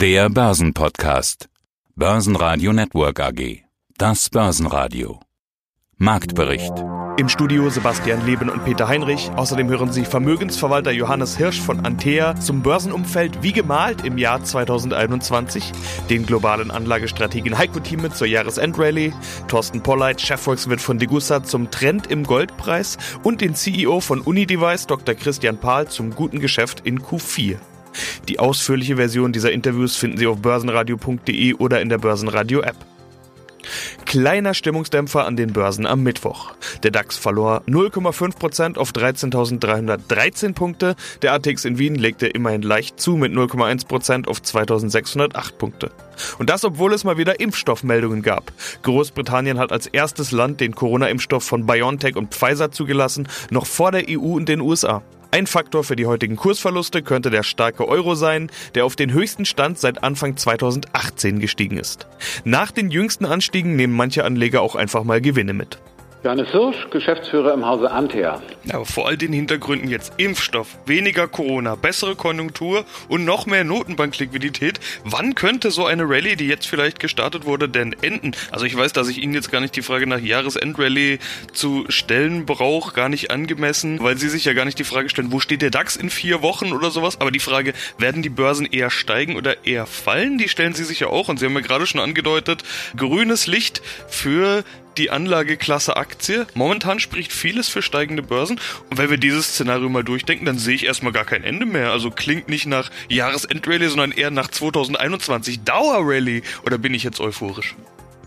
Der Börsenpodcast. Börsenradio Network AG. Das Börsenradio. Marktbericht. Im Studio Sebastian Leben und Peter Heinrich. Außerdem hören Sie Vermögensverwalter Johannes Hirsch von Antea zum Börsenumfeld wie gemalt im Jahr 2021, den globalen Anlagestrategen Heiko Thieme zur Jahresendrallye, Thorsten Polleit, Chefvolkswirt von Degussa zum Trend im Goldpreis und den CEO von Unidevice Dr. Christian Pahl zum guten Geschäft in Q4. Die ausführliche Version dieser Interviews finden Sie auf börsenradio.de oder in der Börsenradio App. Kleiner Stimmungsdämpfer an den Börsen am Mittwoch. Der DAX verlor 0,5% auf 13.313 Punkte. Der ATX in Wien legte immerhin leicht zu mit 0,1% auf 2.608 Punkte. Und das, obwohl es mal wieder Impfstoffmeldungen gab. Großbritannien hat als erstes Land den Corona-Impfstoff von BioNTech und Pfizer zugelassen, noch vor der EU und den USA. Ein Faktor für die heutigen Kursverluste könnte der starke Euro sein, der auf den höchsten Stand seit Anfang 2018 gestiegen ist. Nach den jüngsten Anstiegen nehmen manche Anleger auch einfach mal Gewinne mit. Johannes Hirsch, Geschäftsführer im Hause Antea. Aber vor all den Hintergründen jetzt Impfstoff, weniger Corona, bessere Konjunktur und noch mehr Notenbankliquidität. Wann könnte so eine Rallye, die jetzt vielleicht gestartet wurde, denn enden? Also ich weiß, dass ich Ihnen jetzt gar nicht die Frage nach Jahresendrallye zu stellen brauche, gar nicht angemessen, weil Sie sich ja gar nicht die Frage stellen, wo steht der DAX in vier Wochen oder sowas. Aber die Frage, werden die Börsen eher steigen oder eher fallen, die stellen Sie sich ja auch. Und Sie haben ja gerade schon angedeutet, grünes Licht für die Anlageklasse Aktie. Momentan spricht vieles für steigende Börsen. Und wenn wir dieses Szenario mal durchdenken, dann sehe ich erstmal gar kein Ende mehr. Also klingt nicht nach Jahresendrallye, sondern eher nach 2021 Dauerrallye. Oder bin ich jetzt euphorisch?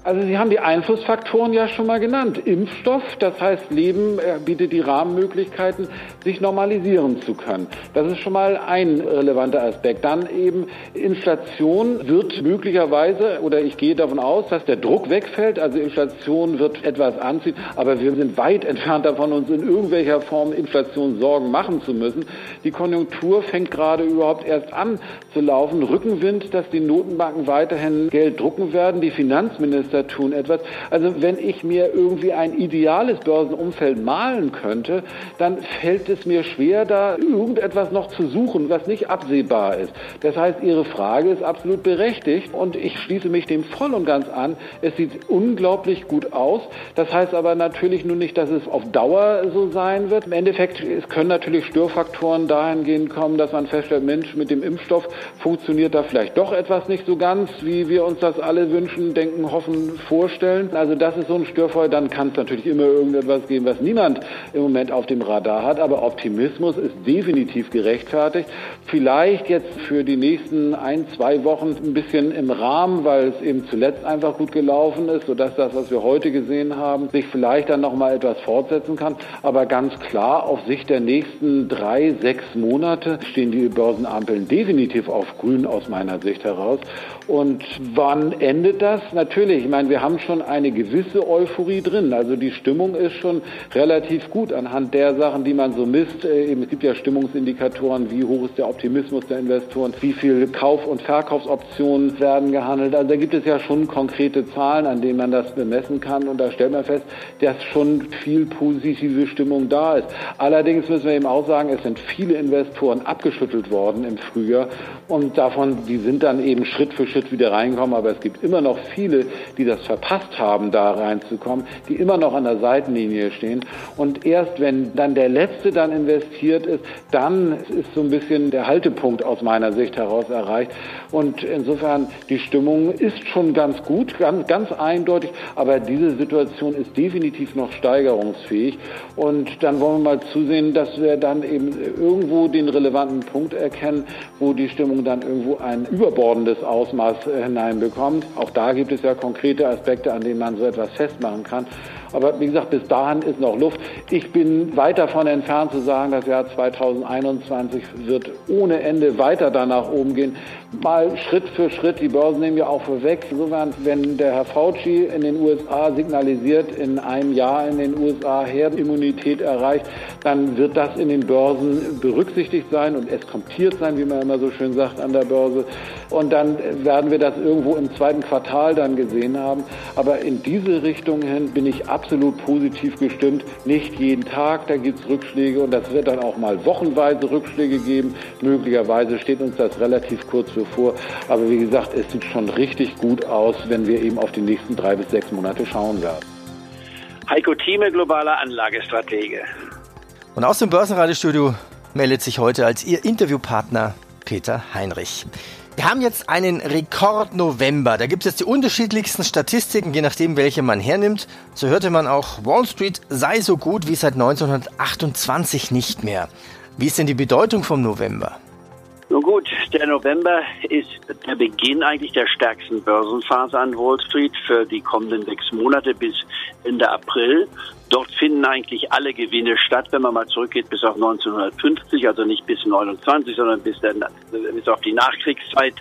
Also Sie haben die Einflussfaktoren ja schon mal genannt. Impfstoff, das heißt Leben bietet die Rahmenmöglichkeiten, sich normalisieren zu können. Das ist schon mal ein relevanter Aspekt. Dann eben Inflation wird möglicherweise, oder ich gehe davon aus, dass der Druck wegfällt. Also Inflation wird etwas anziehen, aber wir sind weit entfernt davon, uns in irgendwelcher Form Inflation Sorgen machen zu müssen. Die Konjunktur fängt gerade überhaupt erst an zu laufen. Rückenwind, dass die Notenbanken weiterhin Geld drucken werden. Die Finanzminister Finanzminister tun etwas. Also wenn ich mir irgendwie ein ideales Börsenumfeld malen könnte, dann fällt es mir schwer, da irgendetwas noch zu suchen, was nicht absehbar ist. Das heißt, Ihre Frage ist absolut berechtigt und ich schließe mich dem voll und ganz an. Es sieht unglaublich gut aus. Das heißt aber natürlich nur nicht, dass es auf Dauer so sein wird. Im Endeffekt es können natürlich Störfaktoren dahingehend kommen, dass man feststellt, Mensch, mit dem Impfstoff funktioniert da vielleicht doch etwas nicht so ganz, wie wir uns das alle wünschen, denken, hoffen, vorstellen. Also das ist so ein Störfall. Dann kann es natürlich immer irgendetwas geben, was niemand im Moment auf dem Radar hat. Aber Optimismus ist definitiv gerechtfertigt. Vielleicht jetzt für die nächsten ein, zwei Wochen ein bisschen im Rahmen, weil es eben zuletzt einfach gut gelaufen ist, sodass das, was wir heute gesehen haben, sich vielleicht dann noch mal etwas fortsetzen kann. Aber ganz klar, auf Sicht der nächsten drei, sechs Monate stehen die Börsenampeln definitiv auf grün aus meiner Sicht heraus. Und wann endet das? Natürlich, meine, wir haben schon eine gewisse Euphorie drin. Also die Stimmung ist schon relativ gut anhand der Sachen, die man so misst. Äh, es gibt ja Stimmungsindikatoren, wie hoch ist der Optimismus der Investoren, wie viel Kauf- und Verkaufsoptionen werden gehandelt. Also da gibt es ja schon konkrete Zahlen, an denen man das bemessen kann. Und da stellt man fest, dass schon viel positive Stimmung da ist. Allerdings müssen wir eben auch sagen, es sind viele Investoren abgeschüttelt worden im Frühjahr. Und davon, die sind dann eben Schritt für Schritt wieder reingekommen. Aber es gibt immer noch viele, die die das verpasst haben, da reinzukommen, die immer noch an der Seitenlinie stehen. Und erst wenn dann der Letzte dann investiert ist, dann ist so ein bisschen der Haltepunkt aus meiner Sicht heraus erreicht. Und insofern, die Stimmung ist schon ganz gut, ganz, ganz eindeutig, aber diese Situation ist definitiv noch steigerungsfähig. Und dann wollen wir mal zusehen, dass wir dann eben irgendwo den relevanten Punkt erkennen, wo die Stimmung dann irgendwo ein überbordendes Ausmaß hineinbekommt. Auch da gibt es ja konkret konkrete Aspekte, an denen man so etwas festmachen kann. Aber wie gesagt, bis dahin ist noch Luft. Ich bin weit davon entfernt zu sagen, das Jahr 2021 wird ohne Ende weiter danach oben gehen. Mal Schritt für Schritt, die Börsen nehmen ja auch vorweg. Insofern, wenn der Herr Fauci in den USA signalisiert, in einem Jahr in den USA Herdenimmunität erreicht, dann wird das in den Börsen berücksichtigt sein und eskontiert sein, wie man immer so schön sagt an der Börse. Und dann werden wir das irgendwo im zweiten Quartal dann gesehen haben. Aber in diese Richtung hin bin ich absolut absolut positiv gestimmt. Nicht jeden Tag, da gibt es Rückschläge und das wird dann auch mal wochenweise Rückschläge geben. Möglicherweise steht uns das relativ kurz bevor. Aber wie gesagt, es sieht schon richtig gut aus, wenn wir eben auf die nächsten drei bis sechs Monate schauen werden. Heiko Thieme, globaler Anlagestratege. Und aus dem Börsenradiostudio meldet sich heute als Ihr Interviewpartner Peter Heinrich. Wir haben jetzt einen Rekord-November. Da gibt es jetzt die unterschiedlichsten Statistiken, je nachdem, welche man hernimmt. So hörte man auch, Wall Street sei so gut wie seit 1928 nicht mehr. Wie ist denn die Bedeutung vom November? Nun gut, der November ist der Beginn eigentlich der stärksten Börsenphase an Wall Street für die kommenden sechs Monate bis Ende April. Dort finden eigentlich alle Gewinne statt, wenn man mal zurückgeht bis auf 1950, also nicht bis 29, sondern bis, dann, bis auf die Nachkriegszeit.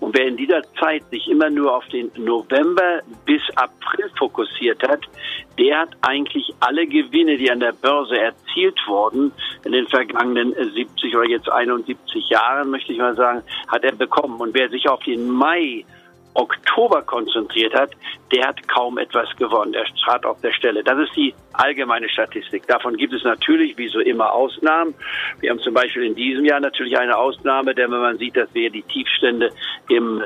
Und wer in dieser Zeit sich immer nur auf den November bis April fokussiert hat, der hat eigentlich alle Gewinne, die an der Börse erzielt wurden, in den vergangenen 70 oder jetzt 71 Jahren, möchte ich mal sagen, hat er bekommen. Und wer sich auf den Mai Oktober konzentriert hat, der hat kaum etwas gewonnen. Er trat auf der Stelle. Das ist die allgemeine Statistik. Davon gibt es natürlich, wie so immer, Ausnahmen. Wir haben zum Beispiel in diesem Jahr natürlich eine Ausnahme, denn wenn man sieht, dass wir die Tiefstände im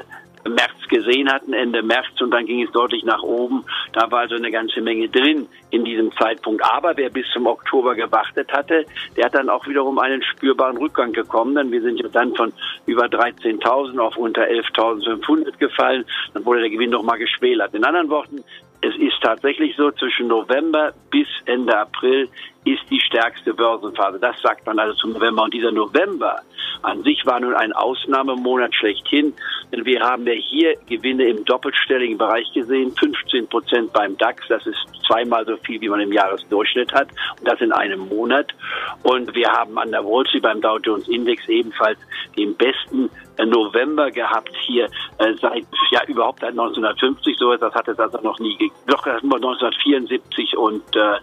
März gesehen hatten, Ende März, und dann ging es deutlich nach oben. Da war also eine ganze Menge drin in diesem Zeitpunkt. Aber wer bis zum Oktober gewartet hatte, der hat dann auch wiederum einen spürbaren Rückgang gekommen, denn wir sind ja dann von über 13.000 auf unter 11.500 gefallen. Dann wurde der Gewinn nochmal geschwelert. In anderen Worten, es ist tatsächlich so, zwischen November bis Ende April ist die stärkste Börsenphase. Das sagt man also zum November. Und dieser November an sich war nun ein Ausnahmemonat schlechthin, denn wir haben ja hier Gewinne im doppelstelligen Bereich gesehen, 15 Prozent beim DAX, das ist zweimal so viel, wie man im Jahresdurchschnitt hat, und das in einem Monat. Und wir haben an der Wall Street beim Dow Jones Index ebenfalls den besten November gehabt hier äh, seit ja überhaupt seit 1950 so das hat es also noch nie doch das nur 1974 und äh,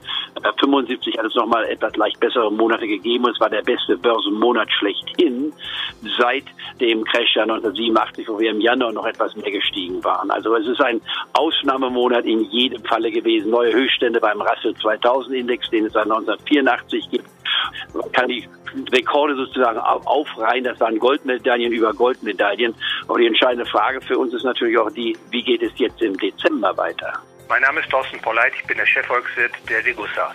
75 hat es noch mal etwas leicht bessere Monate gegeben und es war der beste Börsenmonat schlechthin seit dem Crash 1987 wo wir im Januar noch etwas mehr gestiegen waren. Also es ist ein Ausnahmemonat in jedem Falle gewesen. Neue Höchststände beim Russell 2000 Index den es seit 1984 gibt kann die Rekorde sozusagen aufreihen. Das waren Goldmedaillen über Goldmedaillen. Aber die entscheidende Frage für uns ist natürlich auch die, wie geht es jetzt im Dezember weiter? Mein Name ist Thorsten Polleit, ich bin der Chefvolkswirt der Degussa.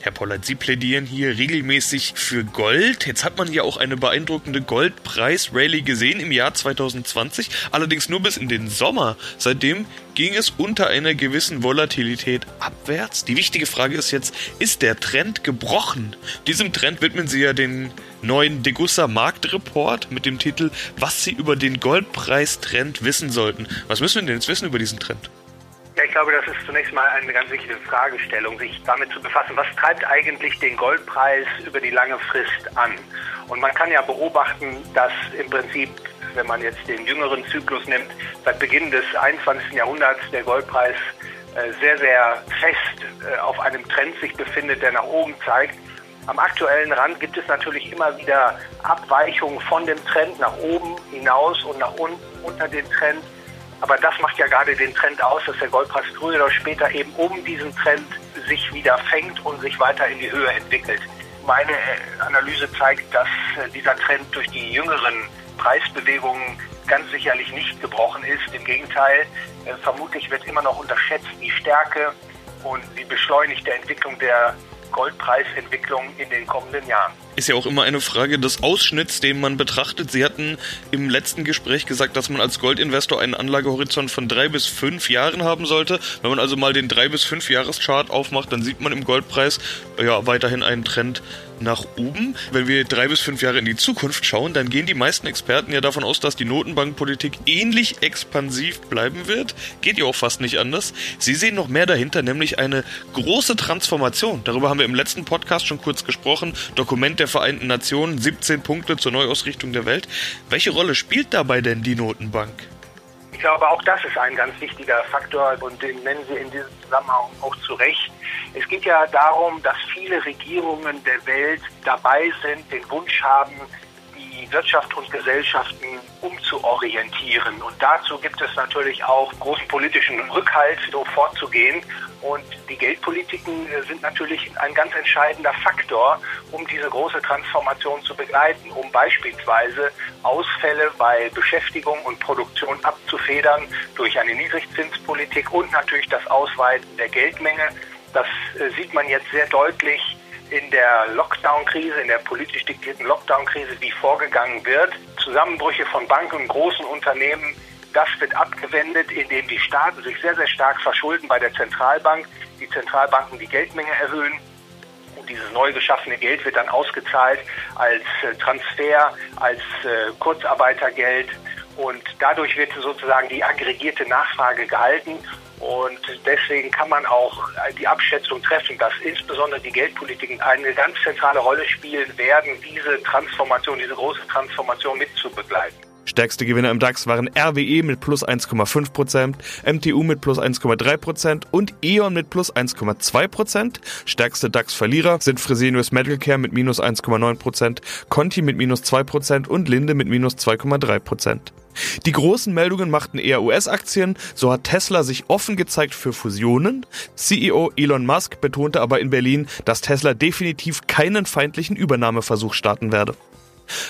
Herr Pollert, Sie plädieren hier regelmäßig für Gold. Jetzt hat man ja auch eine beeindruckende Goldpreis-Rallye gesehen im Jahr 2020, allerdings nur bis in den Sommer. Seitdem ging es unter einer gewissen Volatilität abwärts. Die wichtige Frage ist jetzt, ist der Trend gebrochen? Diesem Trend widmen Sie ja den neuen Degussa Marktreport mit dem Titel Was Sie über den Goldpreistrend wissen sollten. Was müssen wir denn jetzt wissen über diesen Trend? Ich glaube, das ist zunächst mal eine ganz wichtige Fragestellung, sich damit zu befassen, was treibt eigentlich den Goldpreis über die lange Frist an? Und man kann ja beobachten, dass im Prinzip, wenn man jetzt den jüngeren Zyklus nimmt, seit Beginn des 21. Jahrhunderts der Goldpreis äh, sehr, sehr fest äh, auf einem Trend sich befindet, der nach oben zeigt. Am aktuellen Rand gibt es natürlich immer wieder Abweichungen von dem Trend nach oben hinaus und nach unten unter den Trend. Aber das macht ja gerade den Trend aus, dass der Goldpreis früher oder später eben um diesen Trend sich wieder fängt und sich weiter in die Höhe entwickelt. Meine äh, Analyse zeigt, dass äh, dieser Trend durch die jüngeren Preisbewegungen ganz sicherlich nicht gebrochen ist. Im Gegenteil, äh, vermutlich wird immer noch unterschätzt die Stärke und die beschleunigte Entwicklung der Goldpreisentwicklung in den kommenden Jahren. Ist ja auch immer eine Frage des Ausschnitts, den man betrachtet. Sie hatten im letzten Gespräch gesagt, dass man als Goldinvestor einen Anlagehorizont von drei bis fünf Jahren haben sollte. Wenn man also mal den drei bis fünf Jahreschart aufmacht, dann sieht man im Goldpreis ja weiterhin einen Trend nach oben. Wenn wir drei bis fünf Jahre in die Zukunft schauen, dann gehen die meisten Experten ja davon aus, dass die Notenbankpolitik ähnlich expansiv bleiben wird. Geht ja auch fast nicht anders. Sie sehen noch mehr dahinter, nämlich eine große Transformation. Darüber haben wir im letzten Podcast schon kurz gesprochen. Dokument der Vereinten Nationen, 17 Punkte zur Neuausrichtung der Welt. Welche Rolle spielt dabei denn die Notenbank? Ich glaube, auch das ist ein ganz wichtiger Faktor und den nennen Sie in diesem Zusammenhang auch zu Recht. Es geht ja darum, dass viele Regierungen der Welt dabei sind, den Wunsch haben, die Wirtschaft und Gesellschaften umzuorientieren. Und dazu gibt es natürlich auch großen politischen Rückhalt, so vorzugehen. Und die Geldpolitiken äh, sind natürlich ein ganz entscheidender Faktor, um diese große Transformation zu begleiten, um beispielsweise Ausfälle bei Beschäftigung und Produktion abzufedern durch eine Niedrigzinspolitik und natürlich das Ausweiten der Geldmenge. Das äh, sieht man jetzt sehr deutlich in der Lockdown-Krise, in der politisch diktierten Lockdown-Krise, wie vorgegangen wird. Zusammenbrüche von Banken und großen Unternehmen, das wird abgewendet, indem die Staaten sich sehr, sehr stark verschulden bei der Zentralbank, die Zentralbanken die Geldmenge erhöhen. Dieses neu geschaffene Geld wird dann ausgezahlt als äh, Transfer, als äh, Kurzarbeitergeld. Und dadurch wird sozusagen die aggregierte Nachfrage gehalten und deswegen kann man auch die Abschätzung treffen, dass insbesondere die Geldpolitiken eine ganz zentrale Rolle spielen werden, diese Transformation, diese große Transformation mitzubegleiten. Stärkste Gewinner im DAX waren RWE mit plus 1,5%, MTU mit plus 1,3% und E.ON mit plus 1,2%. Stärkste DAX-Verlierer sind Fresenius Medical Care mit minus 1,9%, Conti mit minus 2% und Linde mit minus 2,3%. Die großen Meldungen machten eher US-Aktien, so hat Tesla sich offen gezeigt für Fusionen. CEO Elon Musk betonte aber in Berlin, dass Tesla definitiv keinen feindlichen Übernahmeversuch starten werde.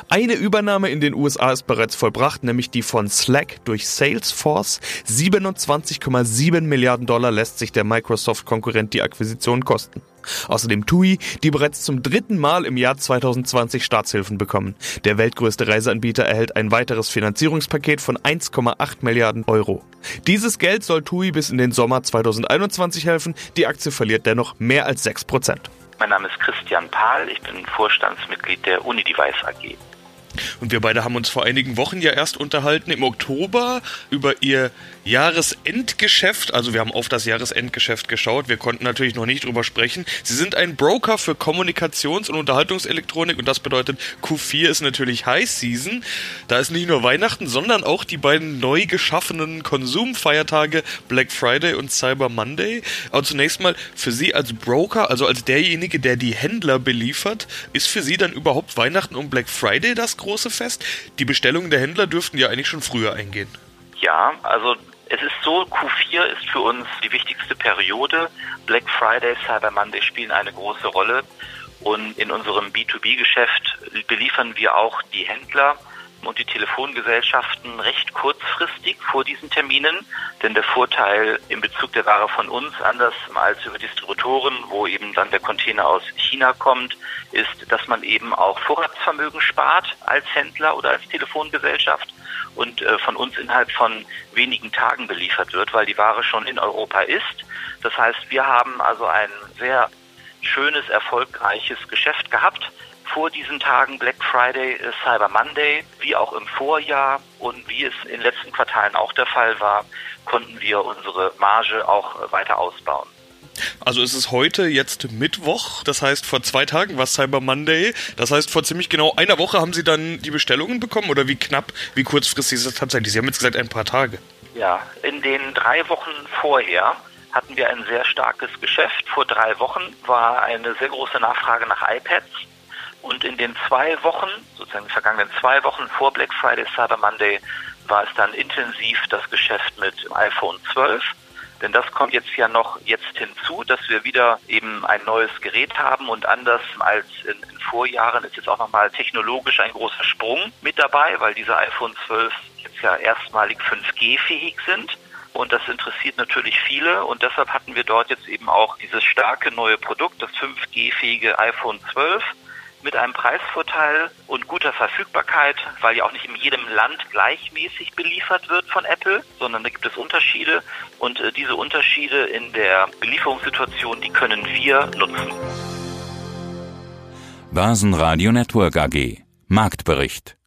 Eine Übernahme in den USA ist bereits vollbracht, nämlich die von Slack durch Salesforce. 27,7 Milliarden Dollar lässt sich der Microsoft-Konkurrent die Akquisition kosten. Außerdem TUI, die bereits zum dritten Mal im Jahr 2020 Staatshilfen bekommen. Der weltgrößte Reiseanbieter erhält ein weiteres Finanzierungspaket von 1,8 Milliarden Euro. Dieses Geld soll TUI bis in den Sommer 2021 helfen. Die Aktie verliert dennoch mehr als 6 Prozent. Mein Name ist Christian Pahl, ich bin Vorstandsmitglied der Unidevice AG. Und wir beide haben uns vor einigen Wochen ja erst unterhalten im Oktober über ihr Jahresendgeschäft. Also wir haben auf das Jahresendgeschäft geschaut. Wir konnten natürlich noch nicht drüber sprechen. Sie sind ein Broker für Kommunikations- und Unterhaltungselektronik und das bedeutet Q4 ist natürlich High Season. Da ist nicht nur Weihnachten, sondern auch die beiden neu geschaffenen Konsumfeiertage Black Friday und Cyber Monday. Aber zunächst mal für Sie als Broker, also als derjenige, der die Händler beliefert, ist für Sie dann überhaupt Weihnachten und Black Friday das große Fest? Die Bestellungen der Händler dürften ja eigentlich schon früher eingehen. Ja, also es ist so, Q4 ist für uns die wichtigste Periode. Black Friday, Cyber Monday spielen eine große Rolle. Und in unserem B2B-Geschäft beliefern wir auch die Händler und die Telefongesellschaften recht kurzfristig vor diesen Terminen. Denn der Vorteil in Bezug der Ware von uns, anders als über Distributoren, wo eben dann der Container aus China kommt, ist, dass man eben auch Vorratsvermögen spart als Händler oder als Telefongesellschaft und äh, von uns innerhalb von wenigen Tagen beliefert wird, weil die Ware schon in Europa ist. Das heißt, wir haben also ein sehr schönes, erfolgreiches Geschäft gehabt vor diesen Tagen Black Friday, äh, Cyber Monday, wie auch im Vorjahr und wie es in den letzten Quartalen auch der Fall war, konnten wir unsere Marge auch äh, weiter ausbauen. Also es ist heute jetzt Mittwoch, das heißt vor zwei Tagen war Cyber Monday, das heißt vor ziemlich genau einer Woche haben Sie dann die Bestellungen bekommen oder wie knapp, wie kurzfristig ist das tatsächlich? Sie haben jetzt gesagt ein paar Tage. Ja, in den drei Wochen vorher hatten wir ein sehr starkes Geschäft. Vor drei Wochen war eine sehr große Nachfrage nach iPads. Und in den zwei Wochen, sozusagen die vergangenen zwei Wochen vor Black Friday, Cyber Monday, war es dann intensiv das Geschäft mit iPhone 12. Denn das kommt jetzt ja noch jetzt hinzu, dass wir wieder eben ein neues Gerät haben und anders als in, in Vorjahren ist jetzt auch nochmal technologisch ein großer Sprung mit dabei, weil diese iPhone 12 jetzt ja erstmalig 5G-fähig sind. Und das interessiert natürlich viele und deshalb hatten wir dort jetzt eben auch dieses starke neue Produkt, das 5G-fähige iPhone 12 mit einem Preisvorteil und guter Verfügbarkeit, weil ja auch nicht in jedem Land gleichmäßig beliefert wird von Apple, sondern da gibt es Unterschiede. Und äh, diese Unterschiede in der Belieferungssituation, die können wir nutzen. Börsenradio Network AG Marktbericht